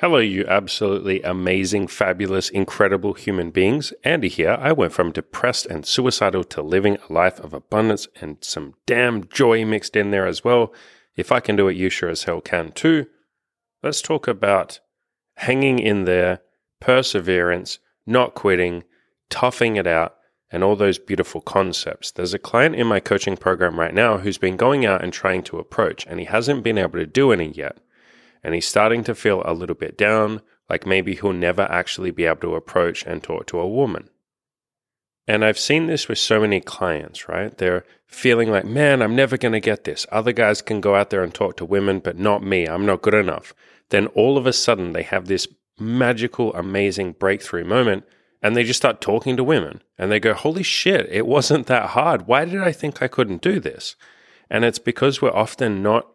Hello, you absolutely amazing, fabulous, incredible human beings. Andy here. I went from depressed and suicidal to living a life of abundance and some damn joy mixed in there as well. If I can do it, you sure as hell can too. Let's talk about hanging in there, perseverance, not quitting, toughing it out, and all those beautiful concepts. There's a client in my coaching program right now who's been going out and trying to approach, and he hasn't been able to do any yet and he's starting to feel a little bit down, like maybe he'll never actually be able to approach and talk to a woman. And I've seen this with so many clients, right? They're feeling like, man, I'm never going to get this. Other guys can go out there and talk to women, but not me. I'm not good enough. Then all of a sudden, they have this magical, amazing breakthrough moment and they just start talking to women and they go, holy shit, it wasn't that hard. Why did I think I couldn't do this? And it's because we're often not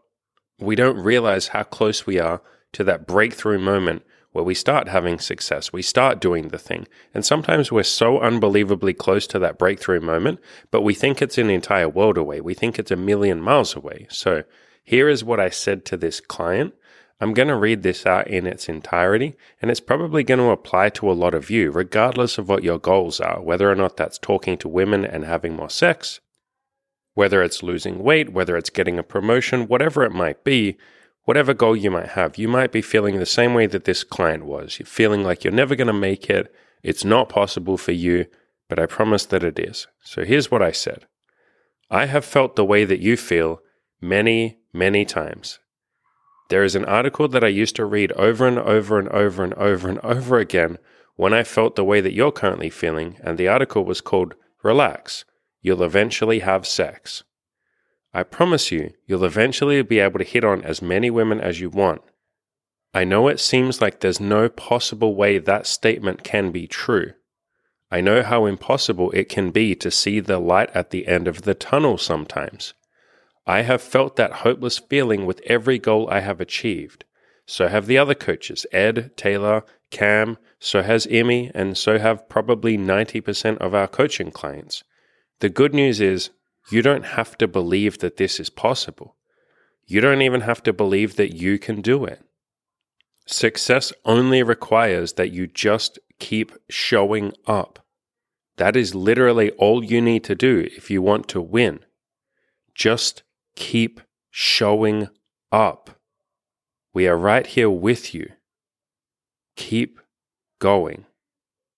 we don't realize how close we are to that breakthrough moment where we start having success, we start doing the thing. And sometimes we're so unbelievably close to that breakthrough moment, but we think it's an entire world away. We think it's a million miles away. So here is what I said to this client. I'm going to read this out in its entirety, and it's probably going to apply to a lot of you, regardless of what your goals are, whether or not that's talking to women and having more sex, whether it's losing weight, whether it's getting a promotion, whatever it might be, whatever goal you might have, you might be feeling the same way that this client was. You're feeling like you're never going to make it. It's not possible for you, but I promise that it is. So here's what I said I have felt the way that you feel many, many times. There is an article that I used to read over and over and over and over and over again when I felt the way that you're currently feeling, and the article was called Relax you'll eventually have sex. I promise you, you'll eventually be able to hit on as many women as you want. I know it seems like there's no possible way that statement can be true. I know how impossible it can be to see the light at the end of the tunnel sometimes. I have felt that hopeless feeling with every goal I have achieved. So have the other coaches, Ed, Taylor, Cam, so has Emmy, and so have probably 90% of our coaching clients. The good news is you don't have to believe that this is possible. You don't even have to believe that you can do it. Success only requires that you just keep showing up. That is literally all you need to do if you want to win. Just keep showing up. We are right here with you. Keep going.